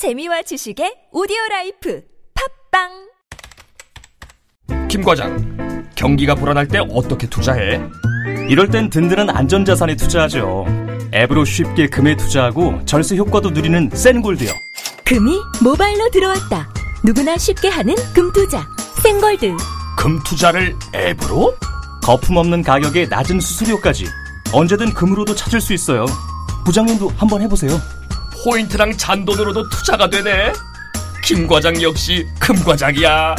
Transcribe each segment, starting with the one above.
재미와 지식의 오디오 라이프 팟빵 김 과장, 경기가 불안할 때 어떻게 투자해? 이럴 땐 든든한 안전자산에 투자하죠. 앱으로 쉽게 금에 투자하고 절세 효과도 누리는 센골드요. 금이 모바일로 들어왔다 누구나 쉽게 하는 금투자 센골드 금 투자를 앱으로? 거품 없는 가격에 낮은 수수료까지 언제든 금으로도 찾을 수 있어요. 부장님도 한번 해보세요. 포인트랑 잔돈으로도 투자가 되네. 김 과장 역시 금 과장이야.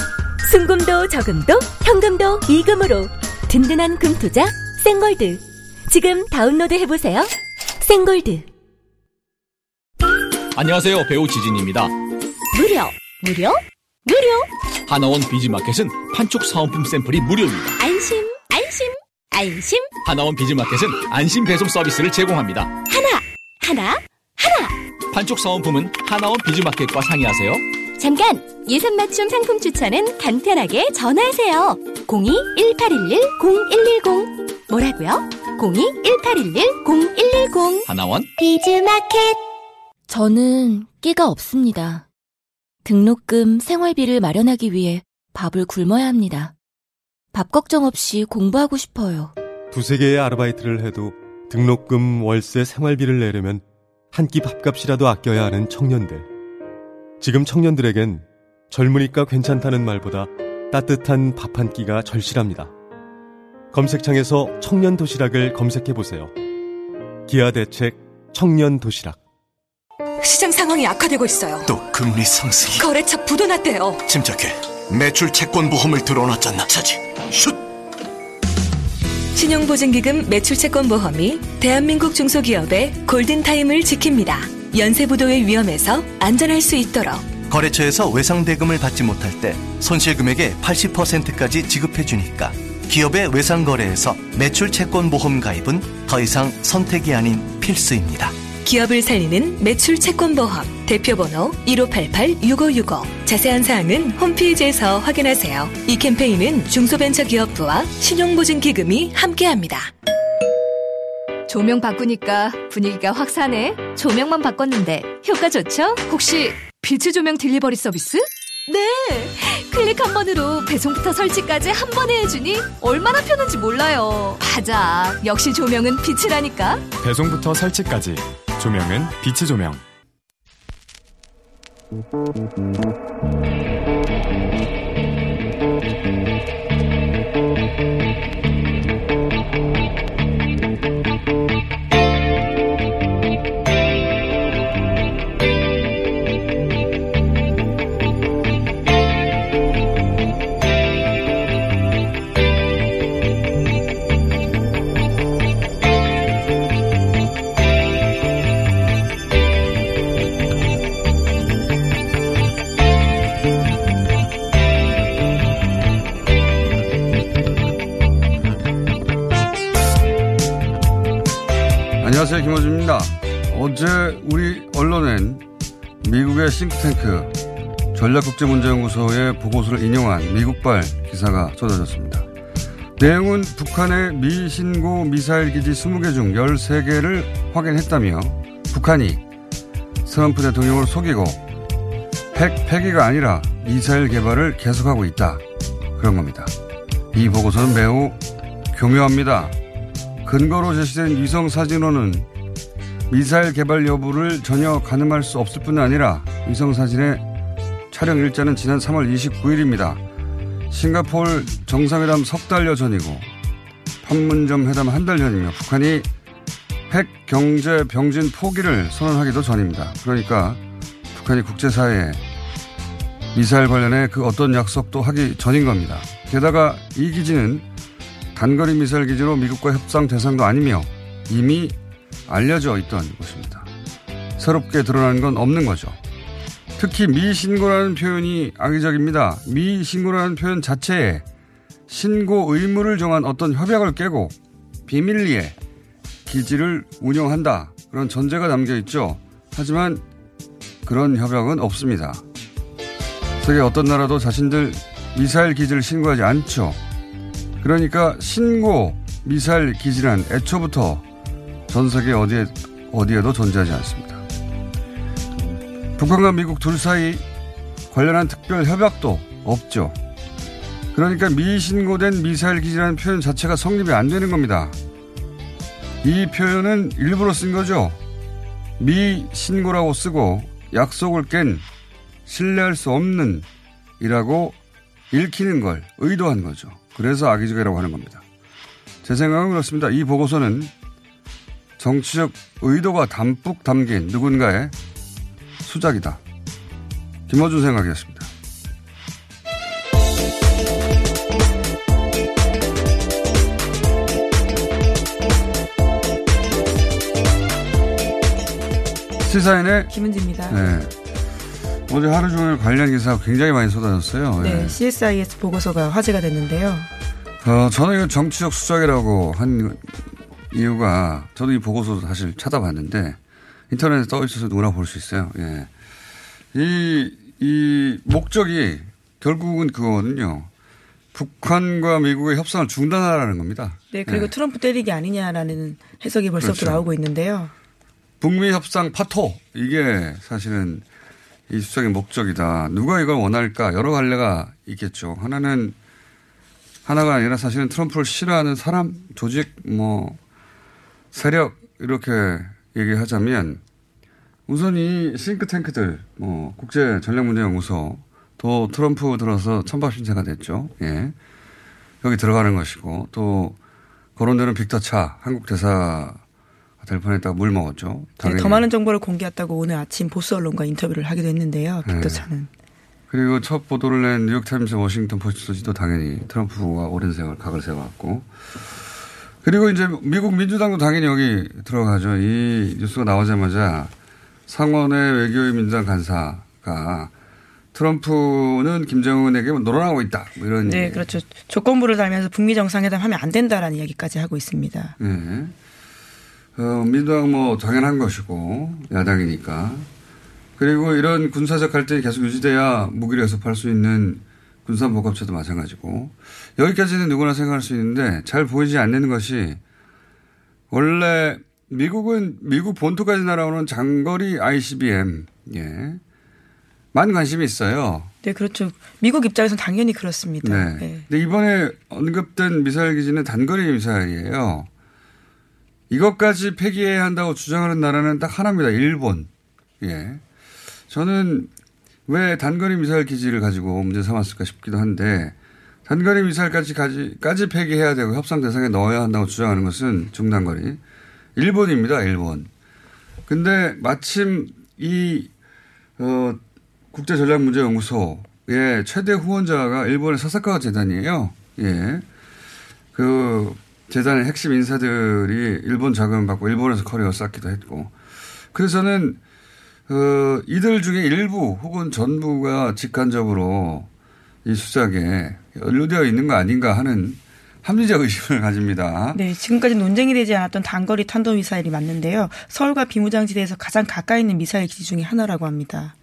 순금도 저금도 현금도 이금으로 든든한 금 투자 센골드 지금 다운로드 해보세요 센골드 안녕하세요. 배우 지진희입니다. 무료 무료 무료 하나원 비즈마켓은 판촉 사은품 샘플이 무료입니다. 안심 안심 안심 하나원 비즈마켓은 안심 배송 서비스를 제공합니다. 하나 하나 판촉 사은품은 하나원 비즈마켓과 상의하세요. 잠깐! 예산 맞춤 상품 추천은 간편하게 전화하세요. 02-1811-0110 뭐라고요? 02-1811-0110 하나원 비즈마켓 저는 끼가 없습니다. 등록금, 생활비를 마련하기 위해 밥을 굶어야 합니다. 밥 걱정 없이 공부하고 싶어요. 두세 개의 아르바이트를 해도 등록금, 월세, 생활비를 내려면 한 끼 밥값이라도 아껴야 하는 청년들. 지금 청년들에겐 젊으니까 괜찮다는 말보다 따뜻한 밥 한 끼가 절실합니다. 검색창에서 청년 도시락을 검색해 보세요. 기아 대책 청년 도시락. 시장 상황이 악화되고 있어요. 또 금리 상승이 거래처 부도났대요. 침착해 매출 채권 보험을 들어놨잖아 차지 슛 신용보증기금 매출채권보험이 대한민국 중소기업의 골든타임을 지킵니다. 연쇄부도의 위험에서 안전할 수 있도록 거래처에서 외상대금을 받지 못할 때 손실금액의 80%까지 지급해주니까 기업의 외상거래에서 매출 채권 보험 가입은 더 이상 선택이 아닌 필수입니다 기업을 살리는 매출 채권 보험 대표번호 1588-6565 자세한 사항은 홈페이지에서 확인하세요. 이 캠페인은 중소벤처기업부와 신용보증기금이 함께합니다. 조명 바꾸니까 분위기가 확 사네. 조명만 바꿨는데 효과 좋죠? 혹시 빛의 조명 딜리버리 서비스? 네! 클릭 한 번으로 배송부터 설치까지 한 번에 해주니 얼마나 편한지 몰라요. 맞아. 역시 조명은 빛이라니까. 배송부터 설치까지 조명은 빛의 조명. 싱크탱크 전략국제문제연구소의 보고서를 인용한 미국발 기사가 쏟아졌습니다. 내용은 북한의 미신고 미사일 기지 20개 중 13개를 확인했다며 북한이 트럼프 대통령을 속이고 핵 폐기가 아니라 미사일 개발을 계속하고 있다. 그런 겁니다. 이 보고서는 매우 교묘합니다. 근거로 제시된 위성 사진으로는 미사일 개발 여부를 전혀 가늠할 수 없을 뿐 아니라 위성 사진의 촬영 일자는 지난 3월 29일입니다. 싱가포르 정상회담 석 달여 전이고 판문점 회담 한 달 전이며 북한이 핵 경제 병진 포기를 선언하기도 전입니다. 그러니까 북한이 국제사회에 미사일 관련해 그 어떤 약속도 하기 전인 겁니다. 게다가 이 기지는 단거리 미사일 기지로 미국과 협상 대상도 아니며 이미 알려져 있던 곳입니다. 새롭게 드러나는 건 없는 거죠. 특히 미신고라는 표현이 악의적입니다. 미신고라는 표현 자체에 신고 의무를 정한 어떤 협약을 깨고 비밀리에 기지를 운영한다. 그런 전제가 담겨 있죠. 하지만 그런 협약은 없습니다. 세계 어떤 나라도 자신들 미사일 기지를 신고하지 않죠. 그러니까 신고 미사일 기지란 애초부터 전 세계 어디에, 어디에도 존재하지 않습니다. 북한과 미국 둘 사이 관련한 특별 협약도 없죠. 그러니까 미신고된 미사일 기지라는 표현 자체가 성립이 안 되는 겁니다. 이 표현은 일부러 쓴 거죠. 미신고라고 쓰고 약속을 깬 신뢰할 수 없는 이라고 읽히는 걸 의도한 거죠. 그래서 악의적이라고 하는 겁니다. 제 생각은 그렇습니다. 이 보고서는 정치적 의도가 담뿍 담긴 누군가의 수작이다. 김어준 생각이었습니다. 시사인의 김은지입니다. 네. 어제 하루 종일 관련 기사가 굉장히 많이 쏟아졌어요. 네, 네. CSIS 보고서가 화제가 됐는데요. 어, 저는 이거 정치적 수작이라고 한 이유가 저도 이 보고서도 사실 찾아봤는데 인터넷에 떠 있어서 누구나 볼 수 있어요. 예. 이, 이 목적이 결국은 그거거든요. 북한과 미국의 협상을 중단하라는 겁니다. 네, 그리고 예. 트럼프 때리기 아니냐라는 해석이 벌써부터 그렇죠. 나오고 있는데요. 북미 협상 파토 이게 사실은 이 수작의 목적이다. 누가 이걸 원할까? 여러 갈래가 있겠죠. 하나는 하나가 아니라 사실은 트럼프를 싫어하는 사람, 조직, 뭐 세력 이렇게 얘기하자면 우선 이 싱크탱크들, 뭐 국제 전략문제연구소 또 트럼프 들어서 천박 신세가 됐죠. 예. 여기 들어가는 것이고 또 거론되는 빅터 차 한국 대사 될 뻔했다가 물 먹었죠. 네. 더 많은 정보를 공개했다고 오늘 아침 보수 언론과 인터뷰를 하기도 했는데요. 네. 빅터차는. 그리고 첫 보도를 낸 뉴욕타임스, 워싱턴 포스트지도 당연히 트럼프가 오랜 세월 각을 세워왔고. 그리고 이제 미국 민주당도 당연히 여기 들어가죠. 이 뉴스가 나오자마자 상원의 외교위 민주당 간사가 트럼프는 김정은에게 놀아나고 있다. 뭐 이런. 네, 얘기. 그렇죠. 조건부를 달면서 북미 정상회담 하면 안 된다라는 이야기까지 하고 있습니다. 네. 어, 민주당 뭐 당연한 것이고 야당이니까. 그리고 이런 군사적 갈등이 계속 유지돼야 무기를 해석할 수 있는 군산복합체도 마찬가지고 여기까지는 누구나 생각할 수 있는데 잘 보이지 않는 것이 원래 미국은 미국 본토까지 날아오는 장거리 ICBM 예. 만 관심이 있어요. 네, 그렇죠. 미국 입장에서는 당연히 그렇습니다. 네. 네. 근데 이번에 언급된 미사일 기지는 단거리 미사일이에요. 이것까지 폐기해야 한다고 주장하는 나라는 딱 하나입니다. 일본. 예. 저는 왜 단거리 미사일 기지를 가지고 문제 삼았을까 싶기도 한데 단거리 미사일까지 까지, 폐기해야 되고 협상 대상에 넣어야 한다고 주장하는 것은 중단거리. 일본입니다. 일본. 근데 마침 이 어, 국제전략문제연구소의 최대 후원자가 일본의 사사카와 재단이에요. 예. 그 재단의 핵심 인사들이 일본 자금을 받고 일본에서 커리어 쌓기도 했고. 그래서는 어, 이들 중에 일부 혹은 전부가 직간접으로 이 수작에 연루되어 있는 거 아닌가 하는 합리적 의심을 가집니다. 네, 지금까지 논쟁이 되지 않았던 단거리 탄도 미사일이 맞는데요. 서울과 비무장지대에서 가장 가까이 있는 미사일 기지 중에 하나라고 합니다.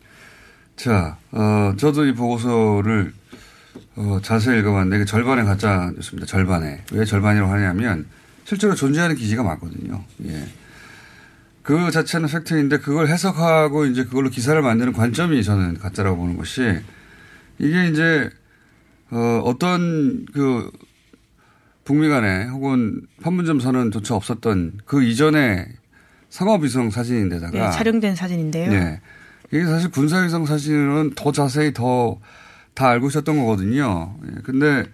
자, 어, 저도 이 보고서를 어, 자세히 읽어봤는데 이게 절반의 가짜 뉴스입니다. 절반에. 왜 절반이라고 하냐면 실제로 존재하는 기지가 많거든요. 예. 그 자체는 팩트인데 그걸 해석하고 이제 그걸로 기사를 만드는 관점이 저는 가짜라고 보는 것이 이게 이제 어, 어떤 그 북미 간에 혹은 판문점 선언조차 없었던 그 이전에 상업위성 사진인데다가 네, 촬영된 사진인데요. 네. 이게 사실 군사위성 사진은 더 자세히 더 다 알고 있었던 거거든요. 예. 근데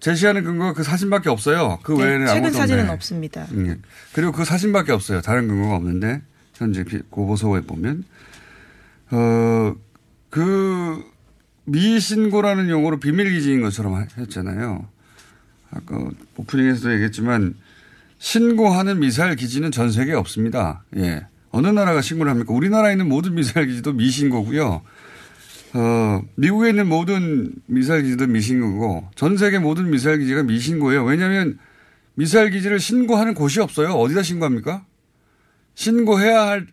제시하는 근거가 그 사진밖에 없어요. 그 네, 외에는 최근 아무것도 사진은 없네. 없습니다. 예. 그리고 그 사진밖에 없어요. 다른 근거가 없는데 현재 비- 고보소에 보면 어그 미신고라는 용어로 비밀 기지인 것처럼 했잖아요. 아까 오프닝에서도 얘기했지만 신고하는 미사일 기지는 전 세계에 없습니다. 예. 어느 나라가 신고를 합니까? 우리나라에 있는 모든 미사일 기지도 미신고고요. 어, 미국에 있는 모든 미사일 기지도 미신고고 전 세계 모든 미사일 기지가 미신고예요. 왜냐하면 미사일 기지를 신고하는 곳이 없어요. 어디다 신고합니까? 신고해야 할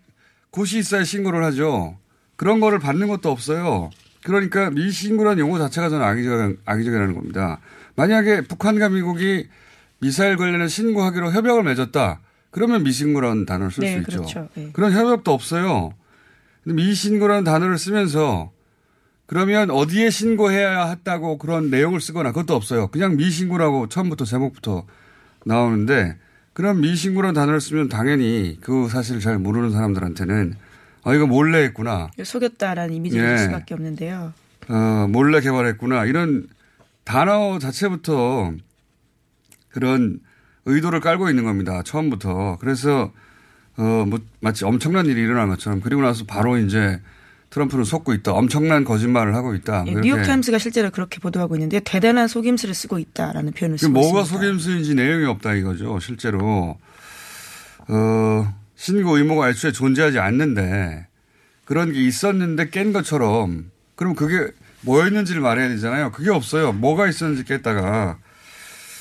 곳이 있어야 신고를 하죠. 그런 거를 받는 것도 없어요. 그러니까 미신고라는 용어 자체가 저는 악의적, 악의적이라는 겁니다. 만약에 북한과 미국이 미사일 관련해 신고하기로 협약을 맺었다. 그러면 미신고라는 단어를 쓸수 네, 있죠. 그렇죠. 네. 그런 협약도 없어요. 미신고라는 단어를 쓰면서 그러면 어디에 신고해야 했다고 그런 내용을 쓰거나 그것도 없어요. 그냥 미신고라고 처음부터 제목부터 나오는데 그런 미신고라는 단어를 쓰면 당연히 그 사실을 잘 모르는 사람들한테는 아 이거 몰래 했구나. 속였다라는 이미지를 예. 줄 수밖에 없는데요. 어, 몰래 개발했구나. 이런 단어 자체부터 그런 의도를 깔고 있는 겁니다. 처음부터. 그래서, 어, 뭐, 마치 엄청난 일이 일어난 것처럼 그리고 나서 바로 이제 트럼프는 속고 있다. 엄청난 거짓말을 하고 있다. 예, 이렇게. 뉴욕타임스가 실제로 그렇게 보도하고 있는데 대단한 속임수를 쓰고 있다라는 표현을 그 쓰고 뭐가 있습니다. 속임수인지 내용이 없다 이거죠. 실제로. 어, 신고 의무가 애초에 존재하지 않는데 그런 게 있었는데 깬 것처럼 그럼 그게 뭐였는지를 말해야 되잖아요. 그게 없어요. 뭐가 있었는지 깼다가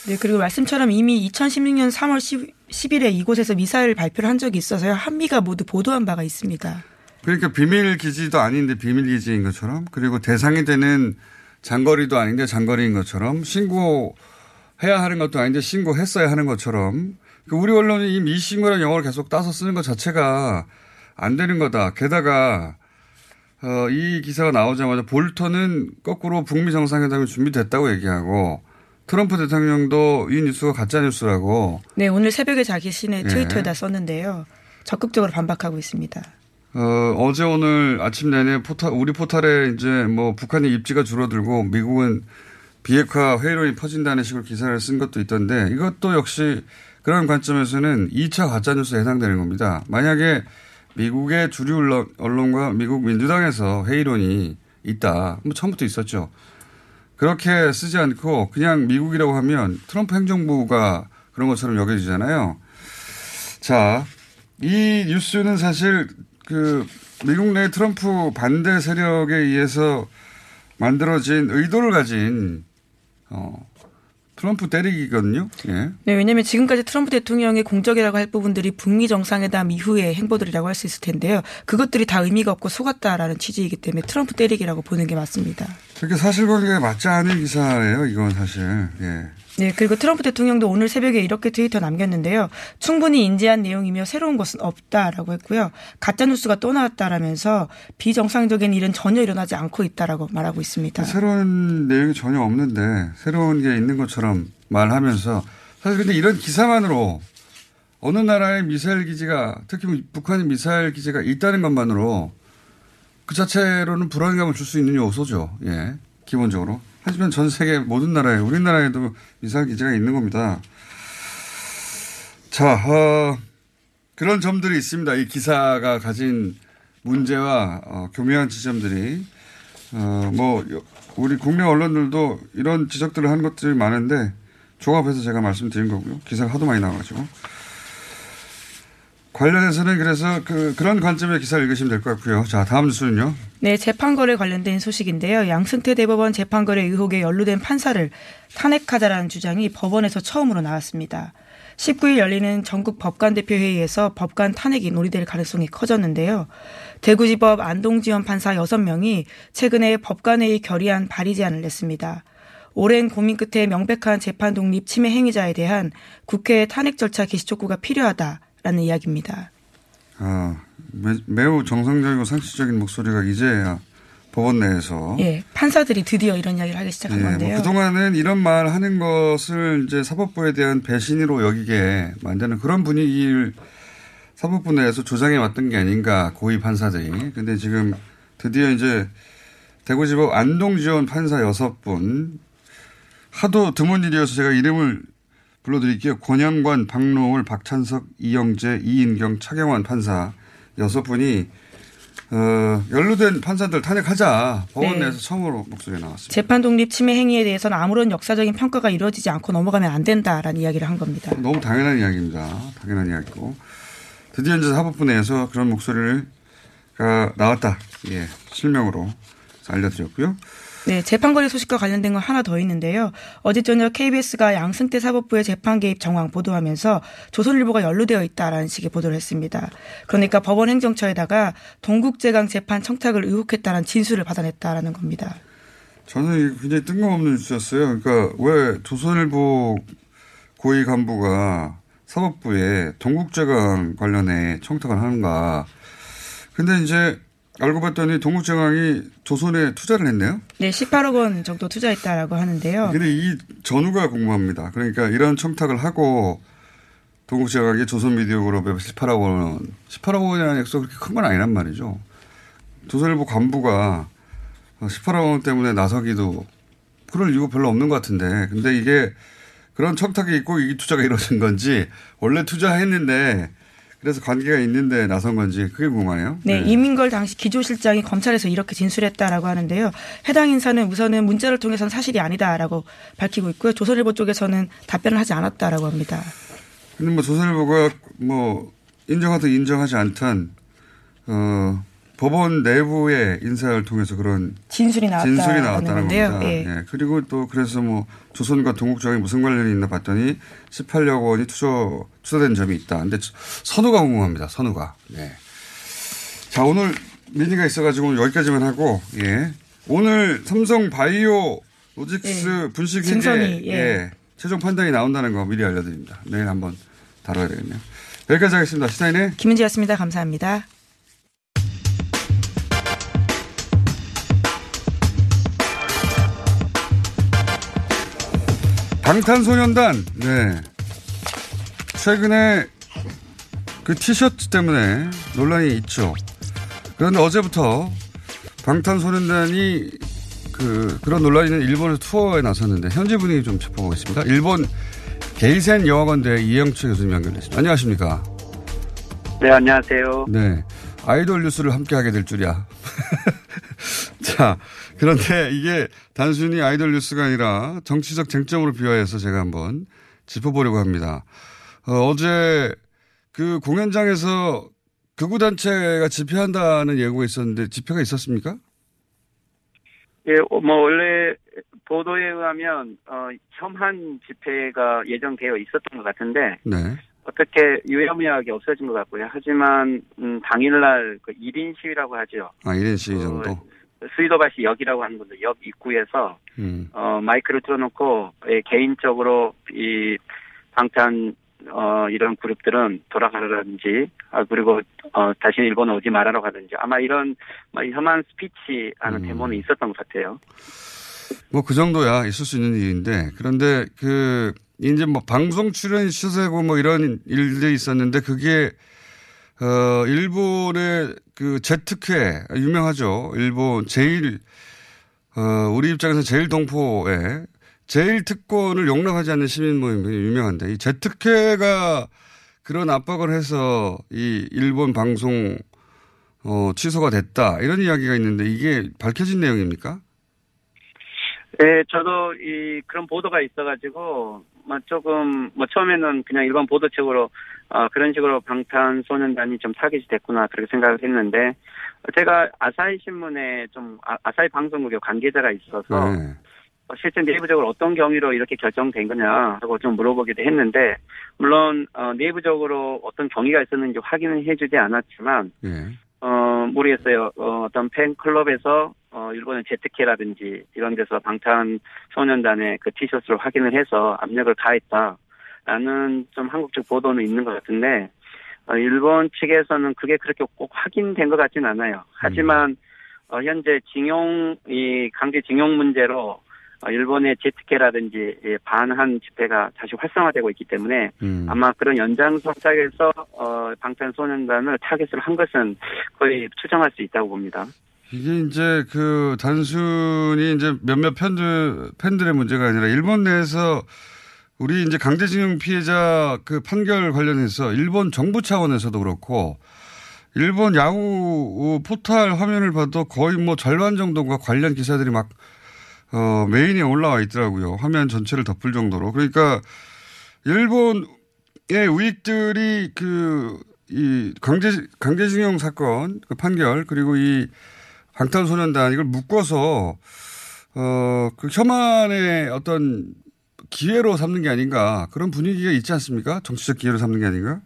네, 그리고 말씀처럼 이미 2016년 3월 10, 10 일에 이곳에서 미사일 발표를 한 적이 있어서요. 한미가 모두 보도한 바가 있습니다. 그러니까 비밀 기지도 아닌데 비밀 기지인 것처럼 그리고 대상이 되는 장거리도 아닌데 장거리인 것처럼 신고해야 하는 것도 아닌데 신고했어야 하는 것처럼 그 우리 언론이 이 미신고라는 영어를 계속 따서 쓰는 것 자체가 안 되는 거다. 게다가 어, 이 기사가 나오자마자 볼턴은 거꾸로 북미 정상회담이 준비됐다고 얘기하고 트럼프 대통령도 이 뉴스가 가짜 뉴스라고 네, 오늘 새벽에 자기 신의 예. 트위터에다 썼는데요. 적극적으로 반박하고 있습니다. 어, 어제 오늘 아침 내내 포탈, 우리 포탈에 이제 뭐 북한의 입지가 줄어들고 미국은 비핵화 회의론이 퍼진다는 식으로 기사를 쓴 것도 있던데 이것도 역시 그런 관점에서는 2차 가짜뉴스에 해당되는 겁니다. 만약에 미국의 주류 언론- 언론과 미국 민주당에서 회의론이 있다. 뭐 처음부터 있었죠. 그렇게 쓰지 않고 그냥 미국이라고 하면 트럼프 행정부가 그런 것처럼 여겨지잖아요. 자, 이 뉴스는 사실 그 미국 내 트럼프 반대 세력에 의해서 만들어진 의도를 가진 어 트럼프 때리기거든요. 예. 네, 왜냐하면 지금까지 트럼프 대통령의 공적이라고 할 부분들이 북미 정상회담 이후의 행보들이라고 할 수 있을 텐데요. 그것들이 다 의미가 없고 속았다라는 취지이기 때문에 트럼프 때리기라고 보는 게 맞습니다. 그렇게 사실관계가 맞지 않은 기사예요. 이건 사실. 예. 네, 그리고 트럼프 대통령도 오늘 새벽에 이렇게 트위터 남겼는데요. 충분히 인지한 내용이며 새로운 것은 없다라고 했고요. 가짜 뉴스가 또 나왔다라면서 비정상적인 일은 전혀 일어나지 않고 있다라고 말하고 있습니다. 새로운 내용이 전혀 없는데 새로운 게 있는 것처럼 말하면서 사실 근데 이런 기사만으로 어느 나라의 미사일 기지가 특히 북한의 미사일 기지가 있다는 것만으로 그 자체로는 불안감을 줄 수 있는 요소죠. 예. 기본적으로. 하지만 전 세계 모든 나라에 우리나라에도 미사일 기지가 있는 겁니다. 자, 어, 그런 점들이 있습니다. 이 기사가 가진 문제와 어, 교묘한 지점들이 어, 뭐, 여- 우리 국내 언론들도 이런 지적들을 하는 것들이 많은데 종합해서 제가 말씀드린 거고요. 기사가 하도 많이 나와가지고. 관련해서는 그래서 그, 그런 관점의 기사를 읽으시면 될 것 같고요. 자, 다음 뉴스는요. 네, 재판거래 관련된 소식인데요. 양승태 대법원 재판거래 의혹에 연루된 판사를 탄핵하자라는 주장이 법원에서 처음으로 나왔습니다. 19일 열리는 전국 법관대표회의에서 법관 탄핵이 논의될 가능성이 커졌는데요. 대구지법 안동지원 판사 6명이 최근에 법관회의 결의안 발의 제안을 냈습니다. 오랜 고민 끝에 명백한 재판 독립 침해 행위자에 대한 국회 탄핵 절차 개시 촉구가 필요하다 라는 이야기입니다. 아, 매, 매우 정상적이고 상식적인 목소리가 이제야 법원 내에서. 예, 판사들이 드디어 이런 이야기를 하기 시작한 예, 뭐 건데요. 그동안은 이런 말 하는 것을 이제 사법부에 대한 배신으로 여기게 만드는 그런 분위기를 사법부 내에서 조장해 왔던 게 아닌가 고위 판사들이. 근데 지금 드디어 이제 대구지법 안동지원 판사 여섯 분 하도 드문 일이어서 제가 이름을 불러드릴게요. 권영관, 박노을, 박찬석, 이영재, 이인경, 차경환 판사 여섯 분이 어, 연루된 판사들 탄핵하자 법원 네. 내에서 처음으로 목소리가 나왔습니다. 재판 독립 침해 행위에 대해서는 아무런 역사적인 평가가 이루어지지 않고 넘어가면 안 된다라는 이야기를 한 겁니다. 너무 당연한 이야기입니다. 당연한 이야기고 드디어 이제 사법부 내에서 그런 목소리를 가 나왔다. 예, 실명으로 알려드렸고요. 네, 재판거래 소식과 관련된 건 하나 더 있는데요. 어제 저녁 KBS가 양승태 사법부의 재판 개입 정황 보도하면서 조선일보가 연루되어 있다라는 식의 보도를 했습니다. 그러니까 법원 행정처에다가 동국제강 재판 청탁을 의혹했다는 진술을 받아냈다라는 겁니다. 저는 굉장히 뜬금없는 뉴스였어요. 그러니까 왜 조선일보 고위 간부가 사법부에 동국제강 관련해 청탁을 하는가. 근데 이제 알고 봤더니 동국제강이 조선에 투자를 했네요. 네, 18억 원 정도 투자했다라고 하는데요. 근데 이 전후가 궁금합니다. 그러니까 이런 청탁을 하고 동국제강이 조선미디어그룹에 18억 원, 18억 원이라는 액수가 그렇게 큰 건 아니란 말이죠. 조선일보 간부가 18억 원 때문에 나서기도 그럴 이유가 별로 없는 것 같은데. 근데 이게 그런 청탁이 있고 이 투자가 이루어진 건지 원래 투자했는데 그래서 관계가 있는데 나선 건지 그게 궁금하네요. 네, 네. 이민걸 당시 기조실장이 검찰에서 이렇게 진술했다라고 하는데요. 해당 인사는 우선은 문자를 통해서는 사실이 아니다라고 밝히고 있고요. 조선일보 쪽에서는 답변을 하지 않았다라고 합니다. 근데 뭐 조선일보가 뭐 인정하든 인정하지 않든 어 법원 내부의 인사를 통해서 그런 진술이 나왔다 진술이 나왔다는 겁니다. 예. 예. 그리고 또 그래서 뭐 조선과 동국정이 무슨 관련이 있나 봤더니 18억 원이 투자 투자된 점이 있다. 근데 선우가 궁금합니다. 선우가. 예. 자 오늘 미니가 있어가지고 여기까지만 하고 예. 오늘 삼성 바이오 로직스 예. 분식 회계 예. 예. 최종 판단이 나온다는 거 미리 알려드립니다. 내일 한번 다뤄야 되겠네요. 여기까지 하겠습니다. 시사인의 김은지였습니다. 감사합니다. 방탄소년단, 네. 최근에 그 티셔츠 때문에 논란이 있죠. 그런데 어제부터 방탄소년단이 그, 그런 논란이 있는 일본에서 투어에 나섰는데 현지 분위기 좀 짚어보겠습니다. 일본 게이센 영화관대 이영채 교수님 연결됐습니다. 안녕하십니까. 네, 안녕하세요. 네. 아이돌 뉴스를 함께 하게 될 줄이야. 자, 그런데 이게 단순히 아이돌 뉴스가 아니라 정치적 쟁점으로 비화해서 제가 한번 짚어보려고 합니다. 어, 제그 공연장에서 극우단체가 집회한다는 예고가 있었는데 집회가 있었습니까? 예, 어, 뭐 원래 보도에 의하면 어, 혐한 집회가 예정되어 있었던 것 같은데 네. 어떻게 유야무야하게 없어진 것 같고요. 하지만 음, 당일날 그 1인 시위라고 하죠. 아 1인 시위 정도. 어, 스이도바시 역이라고 하는 곳도 역 입구에서 음. 어, 마이크를 틀어놓고 예, 개인적으로 이 방탄 어, 이런 그룹들은 돌아가라든지, 아, 그리고, 어, 다시 일본 오지 말아라 가든지, 아마 이런, 뭐, 혐한 스피치 하는 음. 데모는 있었던 것 같아요. 뭐, 그 정도야 있을 수 있는 일인데, 그런데 그, 이제 뭐, 방송 출연 취소고 뭐 이런 일들이 있었는데, 그게, 어, 일본의 그 제특회, 유명하죠. 일본 제일, 어, 우리 입장에서 제일 동포에 제일 특권을 용납하지 않는 시민 모임이 유명한데 이 제특회가 그런 압박을 해서 이 일본 방송 어, 취소가 됐다 이런 이야기가 있는데 이게 밝혀진 내용입니까? 네, 저도 이 그런 보도가 있어가지고 뭐 조금 뭐 처음에는 그냥 일반 보도책으로 어, 그런 식으로 방탄소년단이 좀 타깃이 됐구나 그렇게 생각을 했는데 제가 아사히 신문에 좀 아, 사히 방송국의 관계자가 있어서 네. 어, 실제 내부적으로 어떤 경위로 이렇게 결정된 거냐 하고 좀 물어보기도 했는데 물론 어, 내부적으로 어떤 경위가 있었는지 확인은 해주지 않았지만 네. 어 모르겠어요 어, 어떤 팬클럽에서 어, 일본의 제트케라든지 이런 데서 방탄소년단의 그 티셔츠를 확인을 해서 압력을 가했다 라는 좀 한국 측 보도는 있는 것 같은데 어, 일본 측에서는 그게 그렇게 꼭 확인된 것 같지는 않아요. 하지만 어, 현재 징용 이 강제 징용 문제로 어, 일본의 재특회라든지 반한 집회가 다시 활성화되고 있기 때문에 음. 아마 그런 연장선상에서 어, 방탄소년단을 타겟을 한 것은 거의 추정할 수 있다고 봅니다. 이게 이제 그 단순히 이제 몇몇 팬들 팬들의 문제가 아니라 일본 내에서 우리 이제 강제징용 피해자 그 판결 관련해서 일본 정부 차원에서도 그렇고 일본 야후 포탈 화면을 봐도 거의 뭐 절반 정도가 관련 기사들이 막 어, 메인에 올라와 있더라고요. 화면 전체를 덮을 정도로. 그러니까 일본의 우익들이 그, 이 강제, 강제징용 사건, 그 판결, 그리고 이 방탄소년단 이걸 묶어서, 어, 그 혐한의 어떤 기회로 삼는 게 아닌가 그런 분위기가 있지 않습니까? 정치적 기회로 삼는 게 아닌가?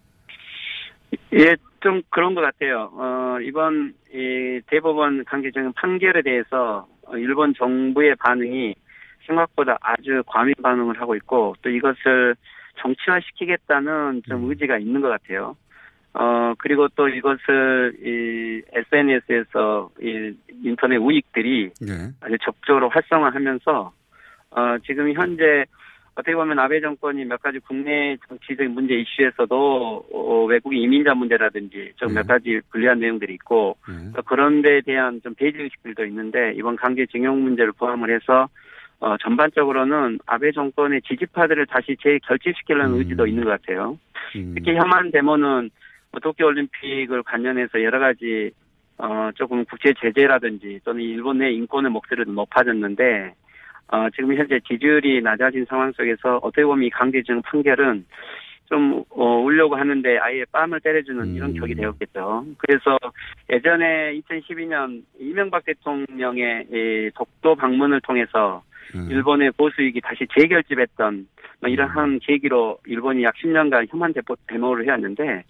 예, 좀 그런 것 같아요. 어, 이번 이 대법원 강제징용 판결에 대해서 일본 정부의 반응이 생각보다 아주 과민 반응을 하고 있고 또 이것을 정치화시키겠다는 좀 음. 의지가 있는 것 같아요. 어, 그리고 또 이것을 이 SNS에서 이 인터넷 우익들이 예. 아주 적극적으로 활성화하면서 어, 지금 현재 어떻게 보면 아베 정권이 몇 가지 국내 정치적인 문제 이슈에서도 어, 외국인 이민자 문제라든지 좀몇 가지 불리한 내용들이 있고 또 그런 데에 대한 좀 배제 의식들도 있는데 이번 강제징용 문제를 포함을 해서 어, 전반적으로는 아베 정권의 지지파들을 다시 재결집시키려는 의지도 있는 것 같아요. 특히 혐한 데모는 뭐 도쿄올림픽을 관련해서 여러 가지 어, 조금 국제 제재라든지 또는 일본 내 인권의 목소리도 높아졌는데 어, 지금 현재 지지율이 낮아진 상황 속에서 어떻게 보면 이 강제징용 판결은 좀 어, 울려고 하는데 아예 뺨을 때려주는 이런 격이 되었겠죠. 그래서 예전에 2012년 이명박 대통령의 이 독도 방문을 통해서 일본의 보수익이 다시 재결집했던 뭐 이러한 계기로 일본이 약 10년간 혐한 대포 데모를 해왔는데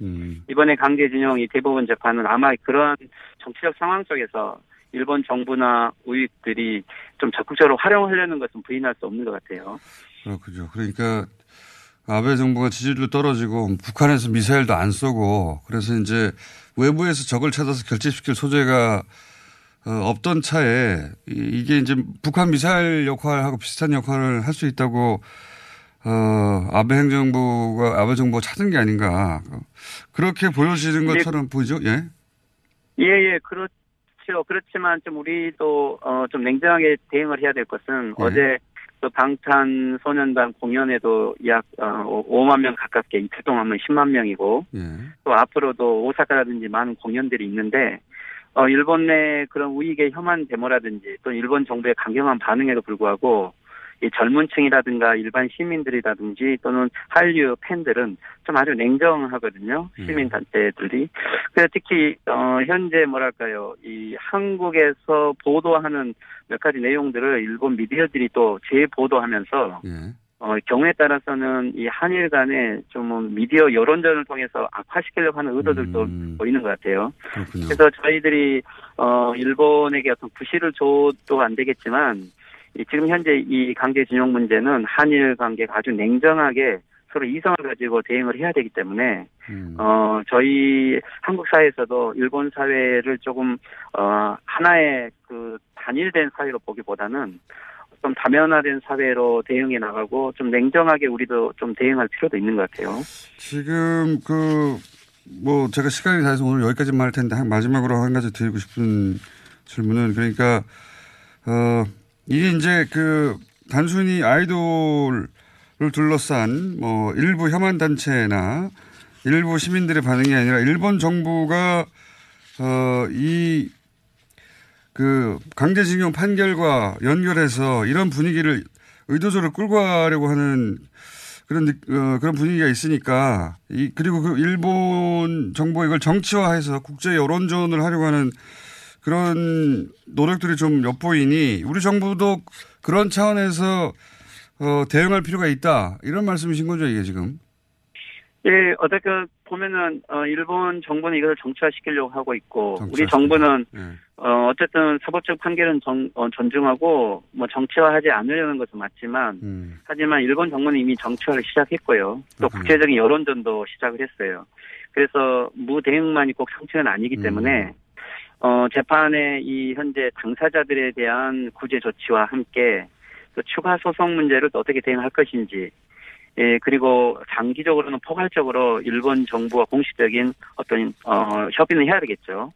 이번에 강제징용 이 대법원 재판은 아마 그런 정치적 상황 속에서 일본 정부나 우익들이 좀 적극적으로 활용하려는 것은 부인할 수 없는 것 같아요. 그렇군요. 그러니까 아베 정부가 지지율도 떨어지고 북한에서 미사일도 안 쏘고 그래서 이제 외부에서 적을 찾아서 결집시킬 소재가 어, 없던 차에 이- 이게 이제 북한 미사일 역할하고 비슷한 역할을 할 수 있다고 어, 아베 행정부가 아베 정부가 찾은 게 아닌가 그렇게 보여지는 예. 것처럼 보이죠? 예. 예, 예, 그렇 죠. 그렇지만 좀 우리도 어, 좀 냉정하게 대응을 해야 될 것은 어제 그 방탄소년단 공연에도 약 어, 5만 명 가깝게 이틀 동안 하면 10만 명이고 예. 또 앞으로도 오사카라든지 많은 공연들이 있는데 어, 일본 내 그런 우익의 혐한 데모라든지 또 일본 정부의 강경한 반응에도 불구하고 이 젊은 층이라든가 일반 시민들이라든지 또는 한류 팬들은 좀 아주 냉정하거든요. 시민 단체들이. 그래서 특히 어 현재 뭐랄까요? 이 한국에서 보도하는 몇 가지 내용들을 일본 미디어들이 또 재보도하면서 어, 경우에 따라서는 이 한일 간에 좀 미디어 여론전을 통해서 악화시키려고 하는 의도들도 보이는 것 같아요. 그래서 저희들이 어 일본에게 어떤 부실을 줘도 안 되겠지만 이 지금 현재 이 강제징용 문제는 한일 관계가 아주 냉정하게 서로 이성을 가지고 대응을 해야 되기 때문에 어 저희 한국 사회에서도 일본 사회를 조금 어 하나의 그 단일된 사회로 보기보다는 좀 다면화된 사회로 대응해 나가고 좀 냉정하게 우리도 좀 대응할 필요도 있는 것 같아요. 지금 그 뭐 제가 시간이 다해서 오늘 여기까지만 할 텐데 한 마지막으로 한 가지 드리고 싶은 질문은 그러니까 어 이게 이제 그 단순히 아이돌을 둘러싼 뭐 일부 혐한 단체나 일부 시민들의 반응이 아니라 일본 정부가 어이 그 강제징용 판결과 연결해서 이런 분위기를 의도적으로 끌고 가려고 하는 그런 느- 어, 그런 분위기가 있으니까 이 그리고 그 일본 정부가 이걸 정치화해서 국제 여론전을 하려고 하는 그런 노력들이 좀 엿보이니 우리 정부도 그런 차원에서 어, 대응할 필요가 있다 이런 말씀이신 거죠 이게 지금 예, 어떻게 보면은 어, 일본 정부는 이것을 정치화시키려고 하고 있고 우리 정치화시키려고. 정부는 네. 어, 어쨌든 사법적 판결은 정, 어, 존중하고 뭐 정치화하지 않으려는 것은 맞지만 음. 하지만 일본 정부는 이미 정치화를 시작했고요. 또 국제적인 여론전도 시작을 했어요. 그래서 무대응만이 꼭 상책은 아니기 때문에 어, 재판의 이 현재 당사자들에 대한 구제 조치와 함께 또 추가 소송 문제를 또 어떻게 대응할 것인지 예, 그리고 장기적으로는 포괄적으로 일본 정부와 공식적인 어떤, 어, 협의는 해야 되겠죠.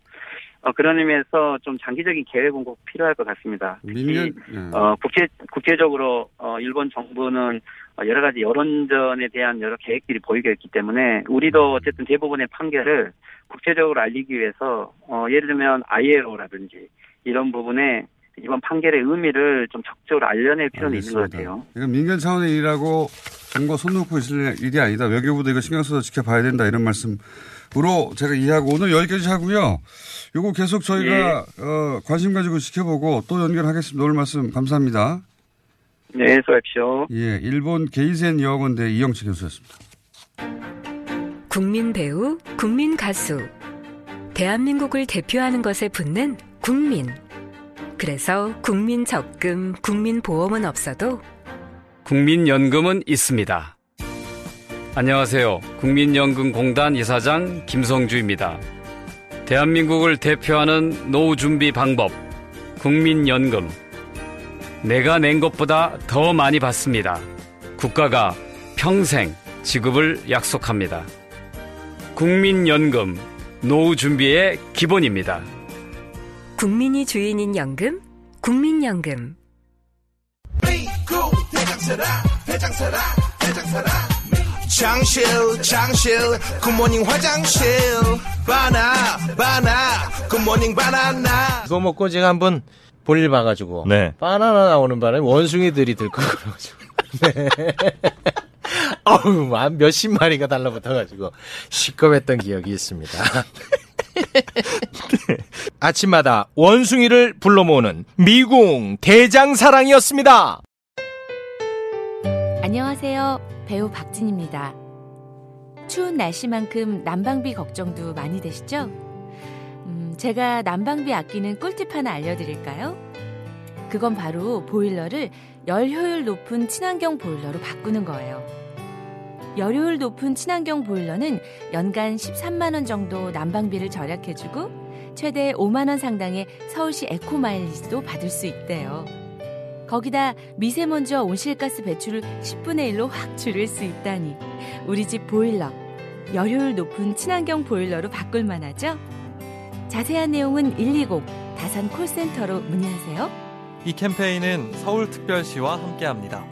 어, 그런 의미에서 좀 장기적인 계획은 꼭 필요할 것 같습니다. 특히, 예. 어, 국제, 국제적으로, 어, 일본 정부는 어, 여러 가지 여론전에 대한 여러 계획들이 보이고 있기 때문에 우리도 어쨌든 대부분의 판결을 국제적으로 알리기 위해서, 어, 예를 들면 ILO라든지 이런 부분에 이번 판결의 의미를 좀 적극적으로 알려낼 필요는 있는 것 같아요. 이건 민간 차원의 일이라고 정부가 손 놓고 있을 일이 아니다 외교부도 이거 신경 써서 지켜봐야 된다 이런 말씀 으로 제가 이해하고 오늘 여기까지 하고요 요거 계속 저희가 어, 관심 가지고 지켜보고 또 연결하겠습니다 오늘 말씀 감사합니다. 네, 수고하십시오. 예, 일본 게이센 여학원대 이영치 교수였습니다. 국민 배우, 국민 가수. 대한민국을 대표하는 것에 붙는 국민. 그래서 국민 적금, 국민 보험은 없어도 국민연금은 있습니다. 안녕하세요. 국민연금공단 이사장 김성주입니다. 대한민국을 대표하는 노후 준비 방법, 국민연금. 내가 낸 것보다 더 많이 받습니다. 국가가 평생 지급을 약속합니다. 국민연금, 노후 준비의 기본입니다. 국민이 주인인 연금, 국민연금. 장실 장실 굿모닝 화장실 바나 바나 굿모닝 바나나 그거 먹고 제가 한번 볼일 봐가지고 네. 바나나 나오는 바람에 원숭이들이 들고 그래가지고 네. 어우 한 몇십 마리가 달라붙어가지고 시끄럽했던 기억이 있습니다. 아침마다 원숭이를 불러 모으는 미궁 대장사랑이었습니다. 안녕하세요. 배우 박진입니다. 추운 날씨만큼 난방비 걱정도 많이 되시죠? 음, 제가 난방비 아끼는 꿀팁 하나 알려드릴까요? 그건 바로 보일러를 열 효율 높은 친환경 보일러로 바꾸는 거예요. 열 효율 높은 친환경 보일러는 연간 13만원 정도 난방비를 절약해주고 최대 5만원 상당의 서울시 에코 마일리지도 받을 수 있대요. 거기다 미세먼지와 온실가스 배출을 10분의 1로 확 줄일 수 있다니 우리 집 보일러 열효율 높은 친환경 보일러로 바꿀 만하죠? 자세한 내용은 120 다산 콜센터로 문의하세요. 이 캠페인은 서울특별시와 함께합니다.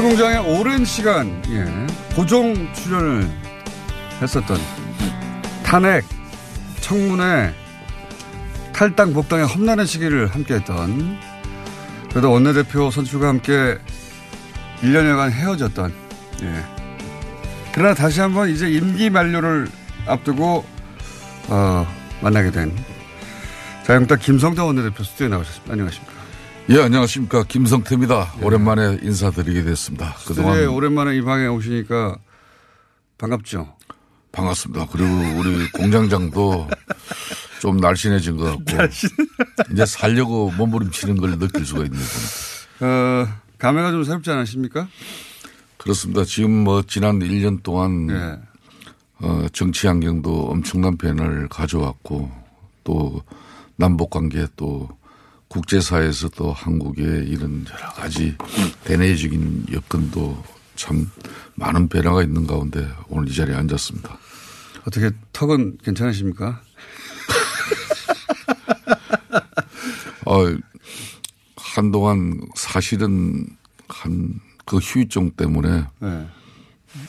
뉴스공장의 오랜 시간 예, 고정 출연을 했었던 탄핵 청문회 탈당 복당의 험난한 시기를 함께했던 그래도 원내대표 선출과 함께 1년여간 헤어졌던 예. 그러나 다시 한번 이제 임기 만료를 앞두고 어, 만나게 된 자유한국당 김성태 원내대표 스튜디오에 나오셨습니다. 안녕하십니까. 예, 안녕하십니까. 김성태입니다. 오랜만에 인사드리게 됐습니다. 스튜디오에 오랜만에 이 방에 오시니까 반갑죠? 반갑습니다. 그리고 우리 공장장도 좀 날씬해진 것 같고 이제 살려고 몸부림치는 걸 느낄 수가 있네요. 어, 감회가 좀 새롭지 않으십니까? 그렇습니다. 지금 뭐 지난 1년 동안 네. 어, 정치 환경도 엄청난 변화를 가져왔고 또 남북 관계 또 국제사회에서 또 한국의 이런 여러 가지 대내적인 여건도 참 많은 변화가 있는 가운데 오늘 이 자리에 앉았습니다. 어떻게 턱은 괜찮으십니까? 어, 한동안 사실은 한 그 휴유증 때문에 네.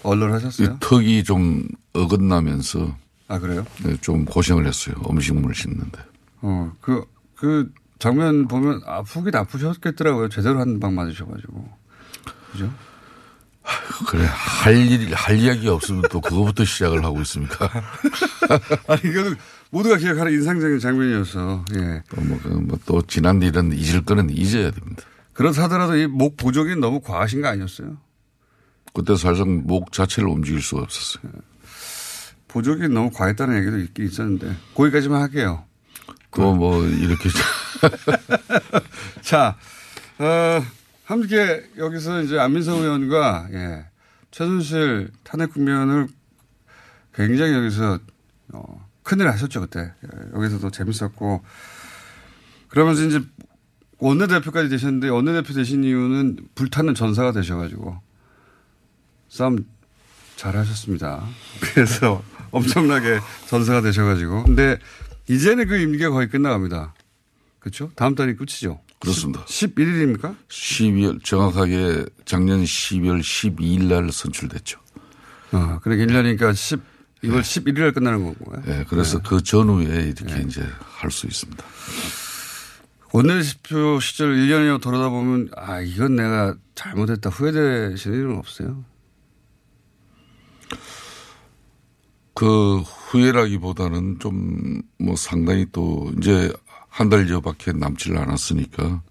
얼얼하셨어요? 이 턱이 좀 어긋나면서 아 그래요? 네, 좀 고생을 했어요. 음식물을 씹는데. 어, 그, 그 장면 보면 아프긴 아프셨겠더라고요. 제대로 한 방 맞으셔가지고. 그죠? 그래, 할 일, 할 이야기 없으면 또 그거부터 시작을 하고 있습니까? 아니, 이거는 모두가 기억하는 인상적인 장면이어서, 예. 또 뭐, 그 뭐, 또 지난 일은 잊을 거는 잊어야 됩니다. 그렇다 하더라도 이 목 보조기 너무 과하신 거 아니었어요? 그때 사실상 목 자체를 움직일 수가 없었어요. 보조기 너무 과했다는 얘기도 있긴 있었는데, 거기까지만 할게요. 또 뭐, 이렇게. 자, 어, 함께 여기서 이제 안민석 의원과, 예, 최순실 탄핵 국면을 굉장히 여기서, 어, 큰일 하셨죠, 그때. 예, 여기서도 재밌었고. 그러면서 이제 원내 대표까지 되셨는데, 원내 대표 되신 이유는 불타는 전사가 되셔가지고, 싸움 잘 하셨습니다. 그래서 엄청나게 전사가 되셔가지고. 근데 이제는 그 임기가 거의 끝나갑니다. 그렇죠? 다음 달이 끝이죠. 그렇습니다. 11일입니까? 12월, 정확하게 작년 12월 12일 날 선출됐죠. 어, 그러니까 1년이니까 10, 이걸 11일에 끝나는 건가요? 예, 그래서 네. 그 전후에 이렇게 이제 할 수 있습니다. 원내대표 시절 1년여 돌아다 보면 아 이건 내가 잘못했다 후회되시는 일은 없어요? 그 후회라기보다는 좀 뭐 상당히 또 이제 한 달여밖에 남질 않았으니까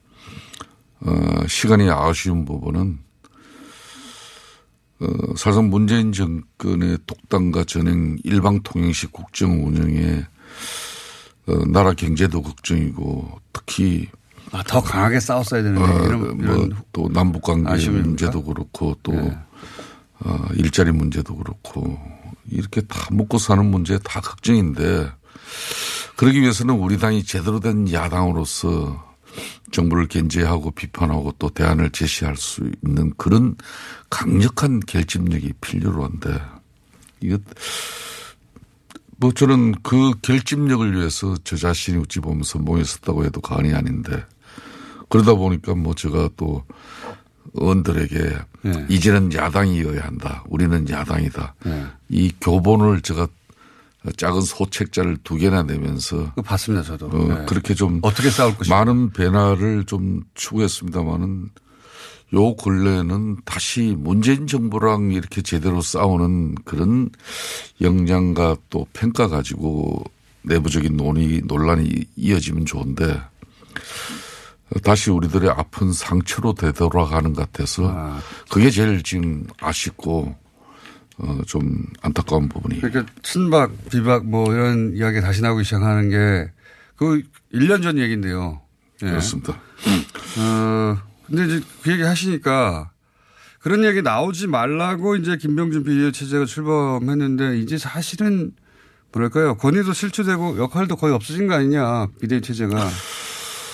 어 시간이 아쉬운 부분은 어 사실상 문재인 정권의 독단과 전행 일방 통행식 국정 운영에 어 나라 경제도 걱정이고 특히 아, 더 강하게 싸웠어야 되는데 어, 이런, 뭐 이런 또 남북 관계? 문제도 그렇고 또 네. 어, 일자리 문제도 그렇고 이렇게 다 먹고 사는 문제 다 걱정인데 그러기 위해서는 우리 당이 제대로 된 야당으로서 정부를 견제하고 비판하고 또 대안을 제시할 수 있는 그런 강력한 결집력이 필요로 한데 이거 뭐 저는 그 결집력을 위해서 저 자신이 어찌 보면서 모였었다고 해도 과언이 아닌데 그러다 보니까 뭐 제가 또 의원들에게 네. 이제는 야당이어야 한다. 우리는 야당이다. 네. 이 교본을 제가 작은 소책자를 두 개나 내면서 봤습니다 저도. 어, 네. 그렇게 좀 어떻게 싸울 것인가. 많은 변화를 좀 추구했습니다마는 요 근래에는 다시 문재인 정부랑 이렇게 제대로 싸우는 그런 역량과 또 평가 가지고 내부적인 논의 논란이 이어지면 좋은데 다시 우리들의 아픈 상처로 되돌아가는 것 같아서 그게 제일 지금 아쉽고 어, 좀 안타까운 부분이. 그러니까 친박, 비박 뭐 이런 이야기 다시 나오기 시작하는 게 그 1년 전 얘기인데요. 예. 그렇습니다. 어, 근데 이제 그 얘기 하시니까 그런 얘기 나오지 말라고 이제 김병준 비대위 체제가 출범했는데 이제 사실은 뭐랄까요. 권위도 실추되고 역할도 거의 없어진 거 아니냐. 비대위 체제가.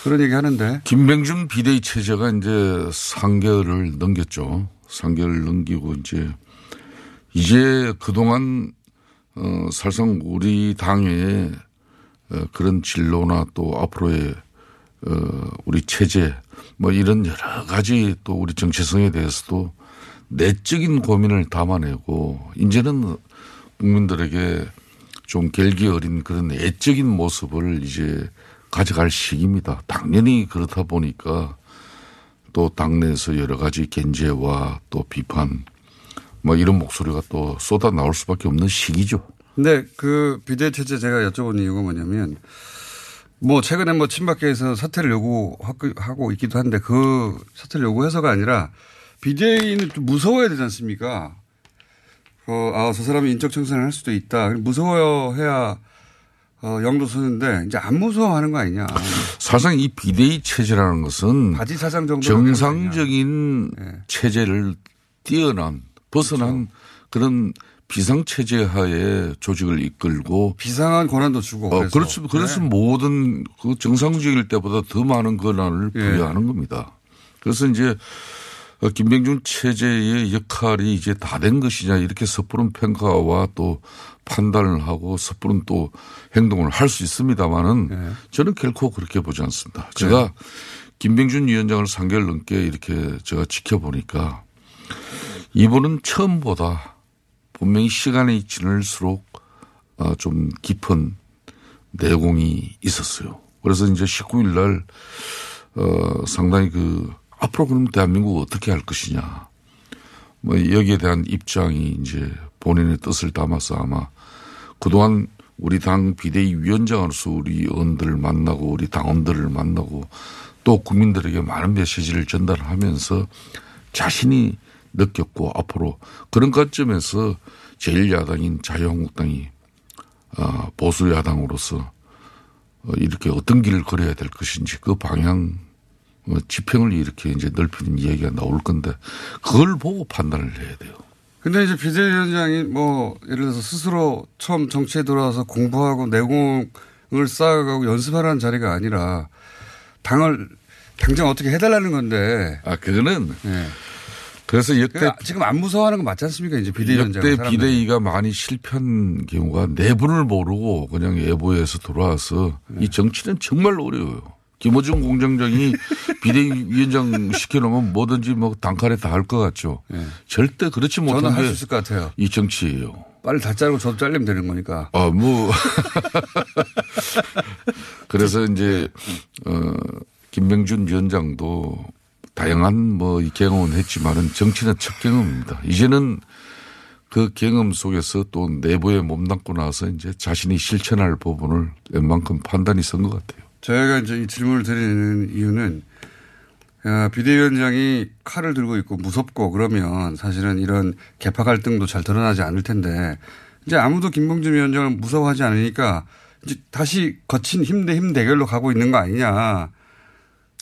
그런 얘기 하는데. 김병준 비대위 체제가 이제 3개월을 넘겼죠. 3개월을 넘기고 이제 이제 그동안 어, 사실상 우리 당의 어, 그런 진로나 또 앞으로의 어, 우리 체제 뭐 이런 여러 가지 또 우리 정체성에 대해서도 내적인 고민을 담아내고 이제는 국민들에게 좀 결기 어린 그런 애적인 모습을 이제 가져갈 시기입니다. 당연히 그렇다 보니까 또 당내에서 여러 가지 견제와 또 비판 뭐 이런 목소리가 또 쏟아 나올 수밖에 없는 시기죠. 근데 그 비대위 체제 제가 여쭤본 이유가 뭐냐면 뭐 최근에 뭐 친박계에서 사퇴를 요구하고 있기도 한데 그 사퇴를 요구해서가 아니라 비대위는 좀 무서워야 되지 않습니까? 어, 아, 저 사람이 인적 청산을 할 수도 있다. 무서워해야 어, 영도 서는데 이제 안 무서워하는 거 아니냐. 사실상 이 비대위 체제라는 것은 바지 사장 정상적인 체제를 뛰어난 벗어난 그런 비상 체제 하에 조직을 이끌고 비상한 권한도 주고 어, 그래서. 그렇죠. 그래서 네. 모든 그 정상적일 때보다 더 많은 권한을 예. 부여하는 겁니다. 그래서 이제 어, 김병준 체제의 역할이 이제 다 된 것이냐 이렇게 섣부른 평가와 또 판단을 하고 섣부른 또 행동을 할 수 있습니다만은 예. 저는 결코 그렇게 보지 않습니다. 제가 김병준 위원장을 3개월 넘게 이렇게 제가 지켜보니까 이분은 처음보다 분명히 시간이 지날수록 어, 좀 깊은 내공이 있었어요. 그래서 이제 19일 날, 어, 상당히 그, 앞으로 그럼 대한민국 어떻게 할 것이냐. 뭐 여기에 대한 입장이 이제 본인의 뜻을 담아서 아마 그동안 우리 당 비대위 위원장으로서 우리 의원들을 만나고 우리 당원들을 만나고 또 국민들에게 많은 메시지를 전달하면서 자신이 느꼈고 앞으로 그런 관점에서 제1야당인 자유한국당이 어, 보수 야당으로서 어, 이렇게 어떤 길을 걸어야 될 것인지 그 방향 어, 지평을 이렇게 이제 넓히는 이야기가 나올 건데 그걸 보고 판단을 해야 돼요. 근데 이제 비대위원장이 뭐 예를 들어서 스스로 처음 정치에 들어와서 공부하고 내공을 쌓아가고 연습하라는 자리가 아니라 당을 당장 어떻게 해달라는 건데. 아 그거는 그래서 역대 그러니까 지금 안 무서워하는 건 맞지 않습니까? 이제 비대위원장 역대 비대위가 많이 실패한 경우가 내분을 모르고 그냥 예보에서 돌아와서 네. 이 정치는 정말 어려워요. 김호중 공장장이 비대위 위원장 시켜놓으면 뭐든지 뭐 단칼에 다 할 것 같죠. 절대 그렇지 네. 저는 못한 할게수 있을 것 같아요. 이 정치예요. 빨리 다 자르고 저도 잘리면 되는 거니까. 아, 뭐. 그래서 이제, 어, 김명준 위원장도 다양한 뭐이 경험은 했지만은 정치는 첫 경험입니다. 이제는 그 경험 속에서 또 내부에 몸담고 나서 이제 자신이 실천할 부분을 웬만큼 판단이 선 것 같아요. 저희가 이제 이 질문을 드리는 이유는 야, 비대위원장이 칼을 들고 있고 무섭고 그러면 사실은 이런 개파 갈등도 잘 드러나지 않을 텐데 이제 아무도 김봉준 위원장을 무서워하지 않으니까 이제 다시 거친 힘 대 힘 대결로 가고 있는 거 아니냐.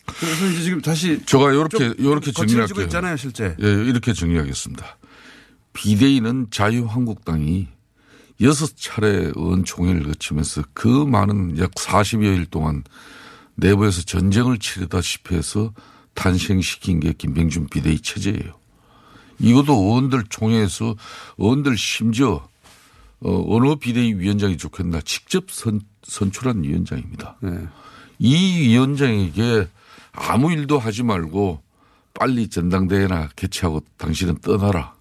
그래서 이제 지금 다시 제가 이렇게 이렇게 정리할게요. 있잖아요, 실제. 예, 이렇게 정리하겠습니다. 비대위는 자유한국당이 여섯 차례 의원총회를 거치면서 그 많은 약 40여일 동안 내부에서 전쟁을 치르다시피 해서 탄생시킨 게 김병준 비대위 체제예요. 이것도 의원들 총회에서 의원들 심지어 어, 어느 비대위 위원장이 좋겠나 직접 선, 선출한 위원장입니다. 이 위원장에게 아무 일도 하지 말고 빨리 전당대회나 개최하고 당신은 떠나라.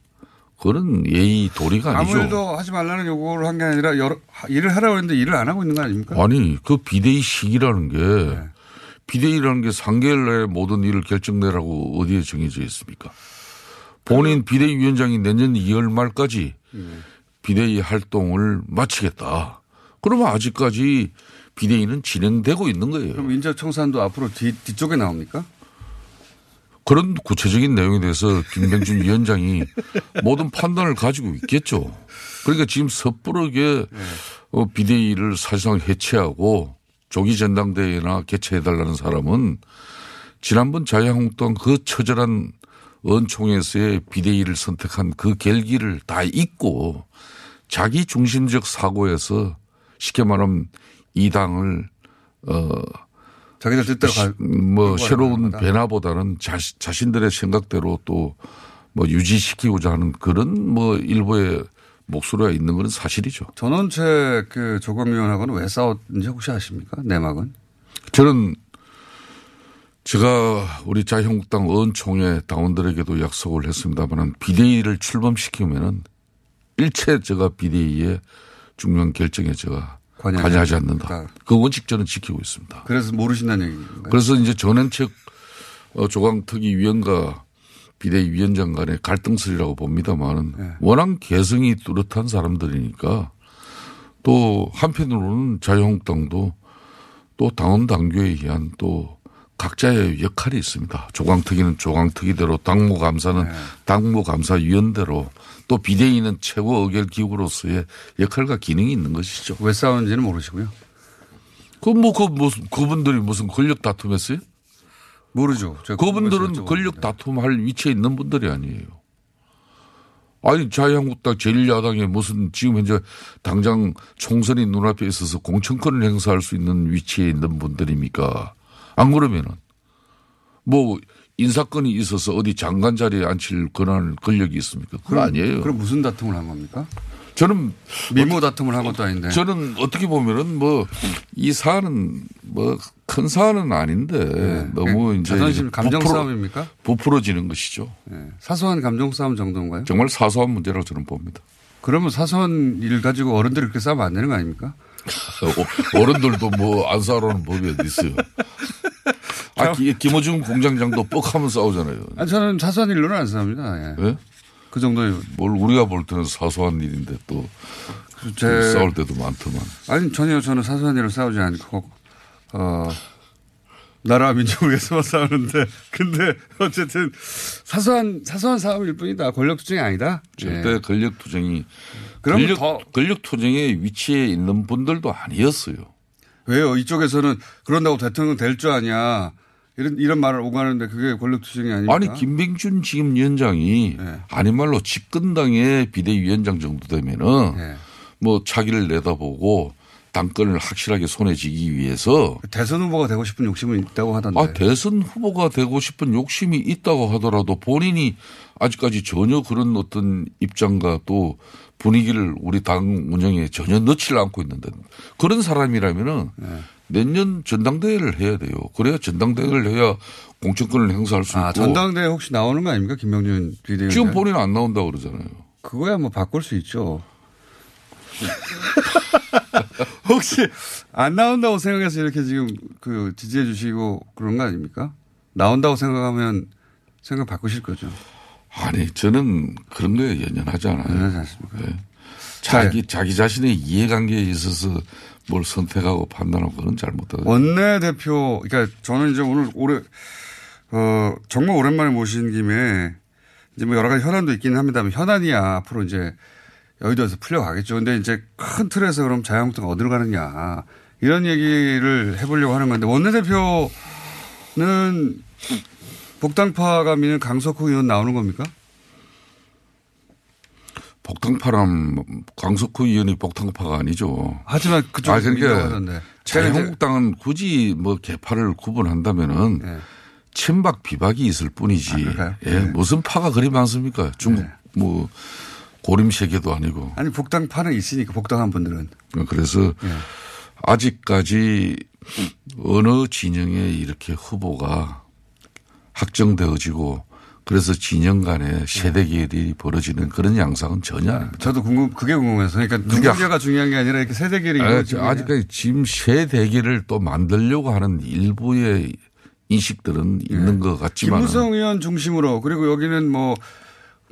그런 예의 도리가 아니죠. 아무 일도 하지 말라는 요구를 한 게 아니라 여러, 일을 하라고 했는데 일을 안 하고 있는 거 아닙니까? 아니 그 비대위 시기라는 게 비대위라는 게 3개월 내에 모든 일을 결정내라고 어디에 정해져 있습니까? 본인 비대위 위원장이 내년 2월 말까지 비대위 활동을 마치겠다. 그러면 아직까지 비대위는 진행되고 있는 거예요. 그럼 인적청산도 앞으로 뒤, 뒤쪽에 나옵니까? 그런 구체적인 내용에 대해서 김병준 위원장이 모든 판단을 가지고 있겠죠. 그러니까 지금 섣부르게 어, 비대위를 사실상 해체하고 조기 전당대회나 개최해달라는 사람은 지난번 자유한국당 그 처절한 의원총회에서의 비대위를 선택한 그 결기를 다 잊고 자기 중심적 사고에서 쉽게 말하면 이 당을 어 자기들 뜻대로 갈- 뭐 새로운. 변화보다는 자신, 자신들의 생각대로 또 뭐 유지시키고자 하는 그런 뭐 일부의 목소리가 있는 건 사실이죠. 전원책 그 조검위원하고는 왜 싸웠는지 혹시 아십니까? 내막은? 저는 제가 우리 자유한국당 의원총회 당원들에게도 약속을 했습니다만 비대위를 출범시키면은 일체 제가 비대위의 중요한 결정에 제가 관여하지 관여하지 않는다. 그 원칙 저는 지키고 있습니다. 그래서 모르신다는 얘기인가요? 그래서 이제 전원책 어, 조강특위 위원과 비대위 위원장 간의 갈등설이라고 봅니다만은 네. 워낙 개성이 뚜렷한 사람들이니까 또 한편으로는 자유한국당도 또 당원 당규에 의한 또 각자의 역할이 있습니다. 조강특위는 조강특위대로 당무감사는 네. 당무감사위원대로 또 비대위는 최고 의결 기구로서의 역할과 기능이 있는 것이죠. 왜 싸우는지는 모르시고요. 그뭐그 무슨 그분들이 무슨 권력 다툼했어요? 모르죠. 그분들은 권력 다툼할 위치에 있는 분들이 아니에요. 아니 자유한국당 제1야당에 무슨 지금 현재 당장 총선이 눈앞에 있어서 공천권을 행사할 수 있는 위치에 있는 분들입니까? 안 그러면은 뭐 인사권이 있어서 어디 장관 자리에 앉힐 권한 권력이 있습니까? 그건 그럼- 아니에요. 그럼 무슨 다툼을 한 겁니까? 저는 미모 다툼을 한 것도 아닌데. 저는 어떻게 보면은 뭐 이 사안은 뭐 큰 사안은 아닌데 너무 이제 네. 자존심 감정 부풀어- 싸움입니까? 부풀어지는 것이죠. 사소한 감정 싸움 정도인가요? 정말 사소한 문제라고 저는 봅니다. 그러면 사소한 일 가지고 어른들이 그렇게 싸우면 안 되는 거 아닙니까? 어, 어른들도 뭐 안 싸우라는 법이 어디 있어요. 아, 기- 김어준 공장장도 뻑하면 싸우잖아요. 아니, 저는 사소한 일로는 안 싸웁니다. 예. 예? 그 정도의. 뭘 우리가 볼 때는 사소한 일인데 또 제- 싸울 때도 많더만. 아니, 전혀 저는 사소한 일을 싸우지 않고, 어, 나라와 민족을 위해서만 싸우는데, 근데 어쨌든 사소한, 사소한 싸움일 뿐이다. 권력 투쟁이 아니다. 절대 예. 권력 투쟁이 그러면 권력, 더- 권력 투쟁의 위치에 있는 분들도 아니었어요. 왜요? 이쪽에서는 그런다고 대통령 될 줄 아냐. 이런, 이런 말을 오가는데 그게 권력 투쟁이 아닙니까? 아니 김병준 지금 위원장이 네. 아닌 말로 집권당의 비대위원장 정도 되면은 네. 뭐 차기를 내다보고 당권을 확실하게 손에 쥐기 위해서 대선 후보가 되고 싶은 욕심은 있다고 하던데. 아 대선 후보가 되고 싶은 욕심이 있다고 하더라도 본인이 아직까지 전혀 그런 어떤 입장과 또 분위기를 우리 당 운영에 전혀 넣지를 않고 있는데 그런 사람이라면은 네. 내년 전당대회를 해야 돼요. 그래야 전당대회를 해야 공천권을 행사할 수 아, 있고. 전당대회 혹시 나오는 거 아닙니까? 김명준 비대위원장. 지금 본인은 안 나온다고 그러잖아요. 그거야 뭐 바꿀 수 있죠. 혹시 안 나온다고 생각해서 이렇게 지금 그 지지해 주시고 그런 거 아닙니까? 나온다고 생각하면 생각 바꾸실 거죠. 아니, 저는 그런 거에 연연하지 않아요. 연연하지 않습니까? 예. 자기, 자기 자신의 이해관계에 있어서 뭘 선택하고 판단하고 그건 잘못하고. 원내 대표, 그러니까 저는 이제 오늘 올해, 어, 정말 오랜만에 모신 김에 이제 뭐 여러 가지 현안도 있기는 합니다만 현안이야 앞으로 이제 여의도에서 풀려가겠죠. 근데 이제 큰 틀에서 그럼 자유한국당 어디로 가느냐 이런 얘기를 해보려고 하는 건데 원내대표는 복당파가 미는 강석호 의원 나오는 겁니까? 복당파람 강석호 의원이 복당파가 아니죠. 하지만 그쪽 아, 그러니까. 자유한국당은 굳이 뭐 개파를 구분한다면은 네. 친박 비박이 있을 뿐이지. 예, 무슨 파가 그리 많습니까? 중국 뭐 고림 세계도 아니고. 아니 복당파는 있으니까 복당한 분들은. 그래서 아직까지 어느 진영에 이렇게 후보가 확정되어지고 그래서 진영 간에 세대 계열이 벌어지는 그런 양상은 전혀 아닙니다. 저도 궁금, 그게 궁금해서. 그러니까 누군가가 중요한 게 아니라 이렇게 세대 계열이 아, 아직까지 지금 세 대계를 또 만들려고 하는 일부의 인식들은 있는 것 같지만 김무성 의원 중심으로 그리고 여기는 뭐,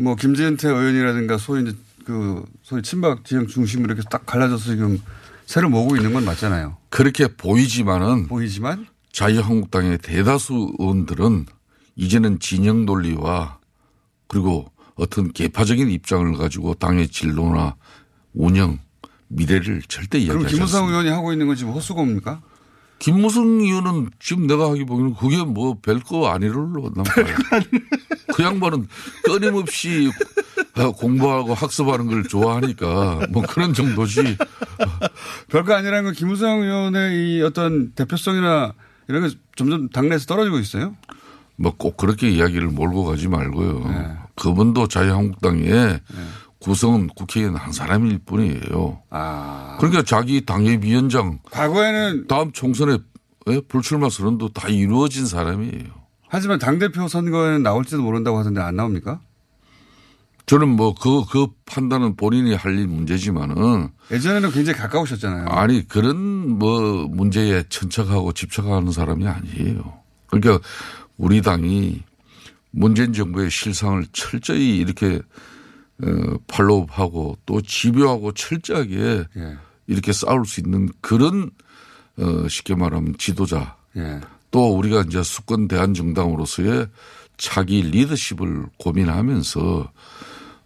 뭐 김재현태 의원이라든가 소위 이제 그 소위 친박 지형 중심으로 이렇게 딱 갈라져서 지금 새로 모으고 있는 건 맞잖아요. 그렇게 보이지만은 보이지만 자유한국당의 대다수 의원들은 이제는 진영 논리와 그리고 어떤 개파적인 입장을 가지고 당의 진로나 운영 미래를 절대 그럼 이야기하지 않습니다. 의원이 하고 있는 건 지금 헛수고입니까? 김무성 의원은 지금 내가 하기 보기에는 그게 뭐 별거 아니를로 난 봐요. 그 양반은 끊임없이 공부하고 학습하는 걸 좋아하니까 뭐 그런 정도지. 별거 아니라는 건 김무성 의원의 이 어떤 대표성이나 이런 게 점점 당내에서 떨어지고 있어요? 뭐 꼭 그렇게 이야기를 몰고 가지 말고요. 네. 그분도 자유한국당의 구성은 국회의원 한 사람일 뿐이에요. 아. 그러니까 자기 당협위원장 과거에는 다음 총선에 예? 불출마 선언도 다 이루어진 사람이에요. 하지만 당대표 선거에는 나올지도 모른다고 하던데 안 나옵니까? 저는 뭐 그, 그 판단은 본인이 할 일 문제지만은. 예전에는 굉장히 가까우셨잖아요. 아니, 그런 뭐 문제에 천착하고 집착하는 사람이 아니에요. 그러니까 우리 당이 문재인 정부의 실상을 철저히 이렇게 어, 팔로우하고 또 집요하고 철저하게 예. 이렇게 싸울 수 있는 그런 어, 쉽게 말하면 지도자 예. 또 우리가 이제 수권 대한 정당으로서의 차기 리더십을 고민하면서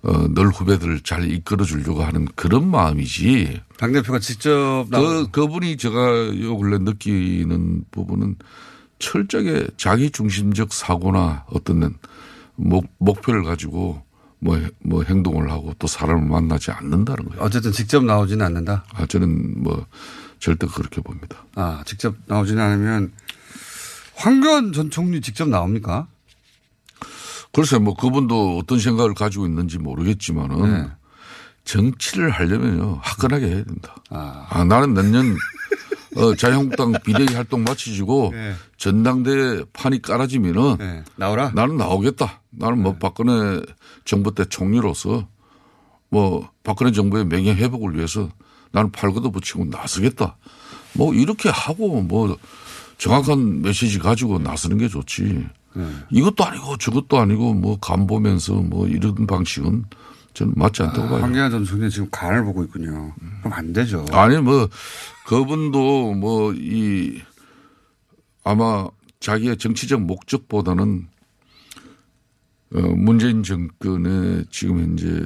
어, 늘 후배들을 잘 이끌어 주려고 하는 그런 마음이지. 당 대표가 직접 그, 그분이 제가 요 근래 느끼는 부분은 철저하게 자기 중심적 사고나 어떤 목, 목표를 가지고 뭐, 뭐 행동을 하고 또 사람을 만나지 않는다는 거예요. 어쨌든 직접 나오지는 않는다. 아, 저는 뭐 절대 그렇게 봅니다. 아, 직접 나오지는 않으면 황교안 전 총리 직접 나옵니까? 글쎄 뭐 그분도 어떤 생각을 가지고 있는지 모르겠지만은 네. 정치를 하려면요 화끈하게 해야 된다. 아, 나는 내년 어, 자유한국당 비대위 활동 마치시고 네. 전당대회 판이 깔아지면은 네. 나오라. 나는 나오겠다. 나는 뭐 박근혜 정부 때 총리로서 뭐 박근혜 정부의 명예 회복을 위해서 나는 팔고도 붙이고 나서겠다. 뭐 이렇게 하고 뭐 정확한 메시지 가지고 나서는 게 좋지. 네. 이것도 아니고 저것도 아니고 뭐 간 보면서 뭐 이런 방식은 저는 맞지 않다고 봐요. 황교안 전 총리 지금 간을 보고 있군요. 그럼 안 되죠. 아니 뭐 그분도 뭐 이 아마 자기의 정치적 목적보다는 어 문재인 정권의 지금 현재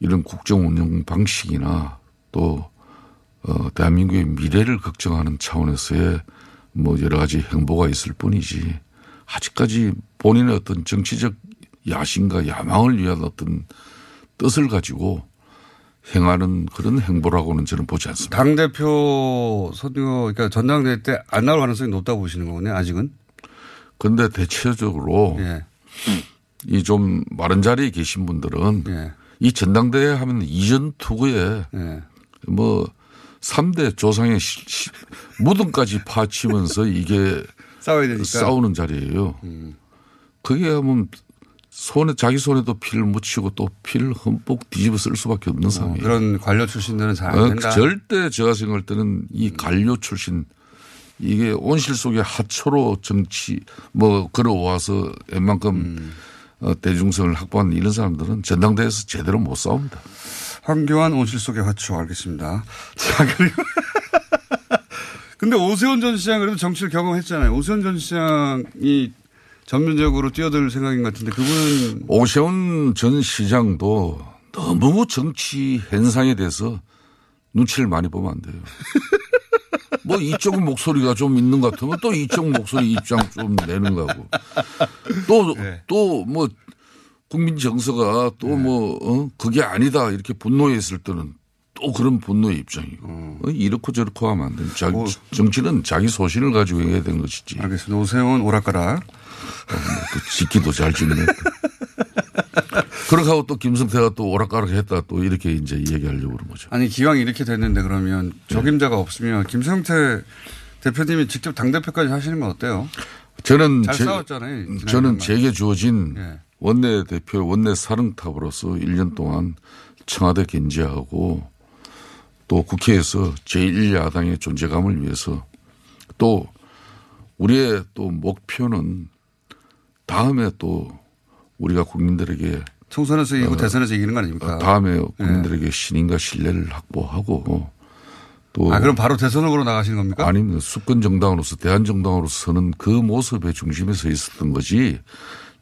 이런 국정 운영 방식이나 또 어, 대한민국의 미래를 걱정하는 차원에서의 뭐 여러 가지 행보가 있을 뿐이지 아직까지 본인의 어떤 정치적 야심과 야망을 위한 어떤 뜻을 가지고 행하는 그런 행보라고는 저는 보지 않습니다. 당 대표 선거, 그러니까 전당대회 때 안 나올 가능성이 높다고 보시는 거군요, 아직은? 근데 대체적으로 예. 이좀 마른 자리에 계신 분들은 예. 이 전당대회 하면 이전 투구에 뭐 3대 조상의 시- 시- 무덤까지 파치면서 이게 싸워야 되니까. 음. 싸우는 자리예요. 그게 하면 손에 자기 손에도 피를 묻히고 또 피를 흠뻑 뒤집어 쓸 수밖에 없는 상황이에요. 그런 관료 출신들은 잘안 어, 된다. 절대 제가 생각할 때는 이 관료 출신 이게 온실 속에 하초로 정치 뭐 걸어와서 웬만큼 음. 어, 대중성을 확보한 이런 사람들은 전당대회에서 제대로 못 싸웁니다. 황교안 온실 속의 화초 알겠습니다. 자 그리고 근데 오세훈 전 시장 그래도 정치를 경험했잖아요. 오세훈 전 시장이 전면적으로 뛰어들 생각인 것 같은데 그분은 오세훈 전 시장도 너무 정치 현상에 대해서 눈치를 많이 보면 안 돼요. 뭐 이쪽 목소리가 좀 있는 것 같으면 또 이쪽 목소리 입장 좀 내는 거고 또 또뭐 국민 정서가 또뭐 어? 그게 아니다 이렇게 분노했을 때는 또 그런 분노의 입장이고 어, 이렇고 저렇고 하면 안 돼. 자기 정치는 자기 소신을 가지고 해야 되는 것이지. 알겠습니다. 오세훈 오락가락. 또 짓기도 잘 짓네. 그렇게 하고 또 김성태가 또 오락가락 했다 또 이렇게 이제 얘기하려고 그런 거죠. 아니 기왕 이렇게 됐는데 그러면 네. 적임자가 없으면 김성태 대표님이 직접 당대표까지 하시는 건 어때요? 저는 잘 제- 싸웠잖아요. 저는. 제게 주어진 예. 원내 대표 원내 사령탑으로서 1년 동안 청와대 견제하고 또 국회에서 제1야당의 존재감을 위해서 또 우리의 또 목표는 다음에 또 우리가 국민들에게 총선에서 이기고 어, 대선에서 이기는 거 아닙니까? 다음에 국민들에게 신임과 신뢰를 확보하고 또 아, 그럼 바로 대선 후보로 나가시는 겁니까? 아닙니다. 수권 정당으로서 대한 정당으로서는 그 모습의 중심에 서 있었던 거지.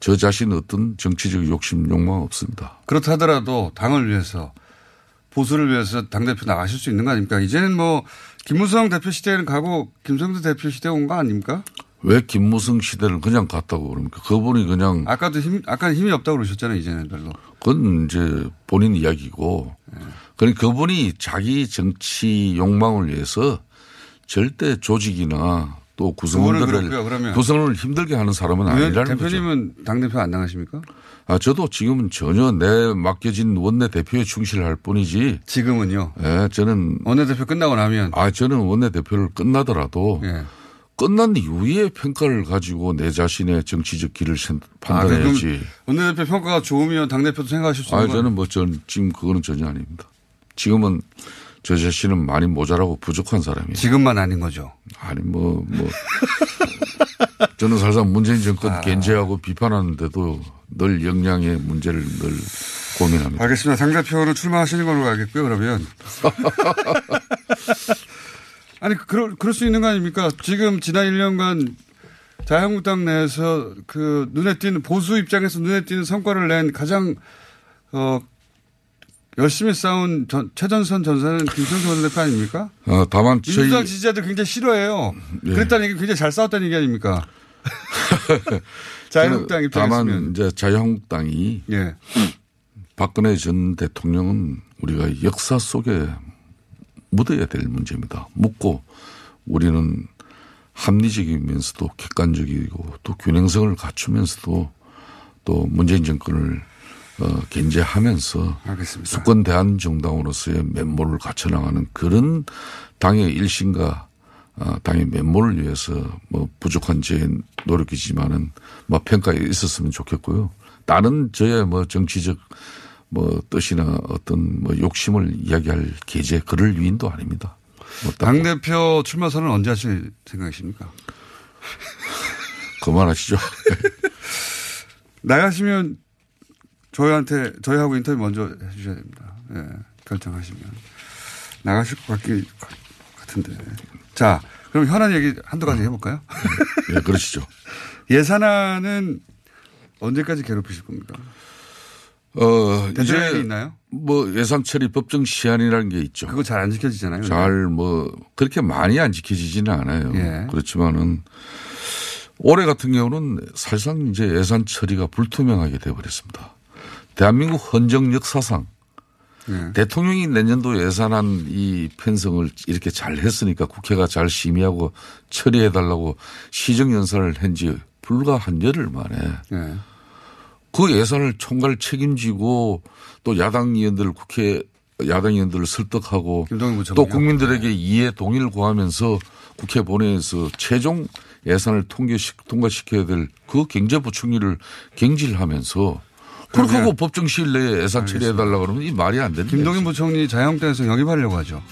저 자신 어떤 정치적 욕심 욕망 없습니다. 그렇다 하더라도 당을 위해서 보수를 위해서 당대표 나가실 수 있는 거 아닙니까? 이제는 뭐 김무성 대표 시대는 가고 김성태 대표 시대 온 거 아닙니까? 왜 김무성 시대를 그냥 갔다고 그럽니까? 그분이 그냥 아까도 힘, 아까 힘이 없다고 그러셨잖아요, 이제는 별로. 그건 이제 본인 이야기고. 그러니까 그분이 자기 정치 욕망을 위해서 절대 조직이나 또 구성원들을 그렇고요. 구성을 힘들게 하는 사람은 아니라는 거죠. 대표님은 당대표 안 나가십니까? 아, 저도 지금은 전혀 내 맡겨진 원내 대표에 충실할 뿐이지. 지금은요? 예, 저는 원내 대표 끝나고 나면 아, 저는 원내 대표를 끝나더라도 예. 끝난 이후에 평가를 가지고 내 자신의 정치적 길을 sen- 아, 판단해야지. 원내대표 평가가 좋으면 당대표도 생각하실 수 아, 있는 거 저는 뭐 전 지금 그거는 전혀 아닙니다. 지금은 저 자신은 많이 모자라고 부족한 사람이에요. 지금만 아닌 거죠. 아니 뭐 뭐. 저는 사실상 문재인 정권 아. 견제하고 비판하는데도 늘 역량의 문제를 늘 고민합니다. 알겠습니다. 당대표는 출마하시는 걸로 알겠고요, 그러면. 아니, 그럴, 그럴 수 있는 거 아닙니까? 지금 지난 1년간 자유한국당 내에서 그 눈에 띄는 보수 입장에서 눈에 띄는 성과를 낸 가장 어 열심히 싸운 전, 최전선 전사는 김성수 원내대표 아닙니까? 어, 다만 저희 민주당 지지자들 굉장히 싫어해요. 예. 그랬다는 얘기 굉장히 잘 싸웠다는 얘기 아닙니까? 자유한국당 입장에서는. 다만 이제 자유한국당이 예. 박근혜 전 대통령은 우리가 역사 속에 묻어야 될 문제입니다. 묻고 우리는 합리적이면서도 객관적이고 또 균형성을 갖추면서도 또 문재인 정권을 어, 견제하면서 알겠습니다. 수권 대한 정당으로서의 면모를 갖춰나가는 그런 당의 일신과 어, 당의 면모를 위해서 뭐 부족한 제 노력이지만은 뭐 평가에 있었으면 좋겠고요. 다른 저의 뭐 정치적 뭐 뜻이나 어떤 뭐 욕심을 이야기할 계제 그럴 위인도 아닙니다. 뭐딱 당대표 출마 선언 언제 하실 생각이십니까? 그만하시죠. 나가시면 저희한테 저희하고 인터뷰 먼저 해주셔야 됩니다. 예, 결정하시면 나가실 것 같기 같은데. 자, 그럼 현안 얘기 한두 가지 해볼까요? 예, 그러시죠. 예산안은 언제까지 괴롭히실 겁니까? 어, 이제 있나요? 뭐 예산 처리 법정 시한이라는 게 있죠. 그거 잘 안 지켜지잖아요. 잘 뭐 그렇게 많이 안 지켜지지는 않아요. 예. 그렇지만은 올해 같은 경우는 사실상 이제 예산 처리가 불투명하게 되어버렸습니다. 대한민국 헌정 역사상 예. 대통령이 내년도 예산안 이 편성을 이렇게 잘 했으니까 국회가 잘 심의하고 처리해 달라고 시정연설을 한 지 불과 한 열흘 만에 예. 그 예산을 총괄 책임지고 또 야당 의원들 국회 야당 의원들을 설득하고 또 국민들에게 이해 동의를 구하면서 국회 본회의에서 최종 예산을 통과시, 통과시켜야 될 그 경제부총리를 경질하면서 그렇게 하고 법정 시일 내에 예산 처리해달라 그러면 이 말이 안 된다. 김동인 부총리 자영업자에서 영입하려고 하죠.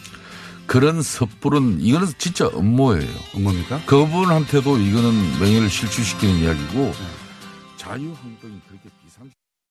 그런 섣부른 이거는 진짜 음모예요. 음모입니까? 그분한테도 이거는 명예를 실추시키는 이야기고 자유한국당이 그렇게